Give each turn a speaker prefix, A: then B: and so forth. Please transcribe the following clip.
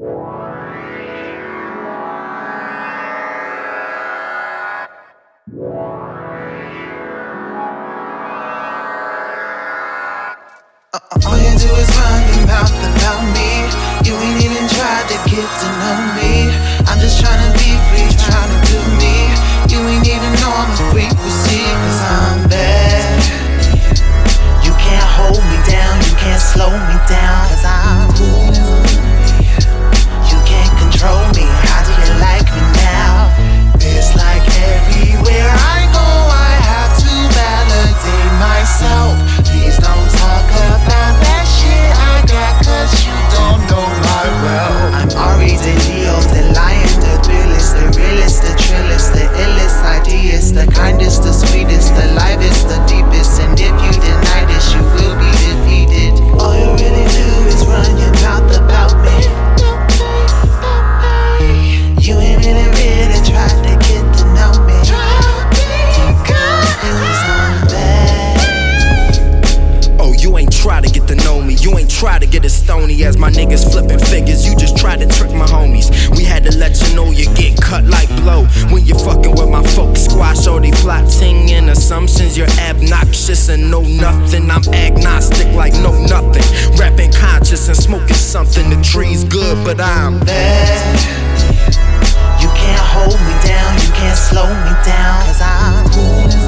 A: Uh, uh, all you do is run your mouth about me. You ain't even tried to get to know me.
B: get stony as my niggas flipping figures. You just tried to trick my homies. We had to let you know you get cut like blow when you fucking with my folks. Squash all they plotting and assumptions. You're obnoxious and know nothing. I'm agnostic like no nothing. Rapping conscious and smoking something. The tree's good, but I'm
A: bad. You can't hold me down. You can't slow me down. Cause I'm cool.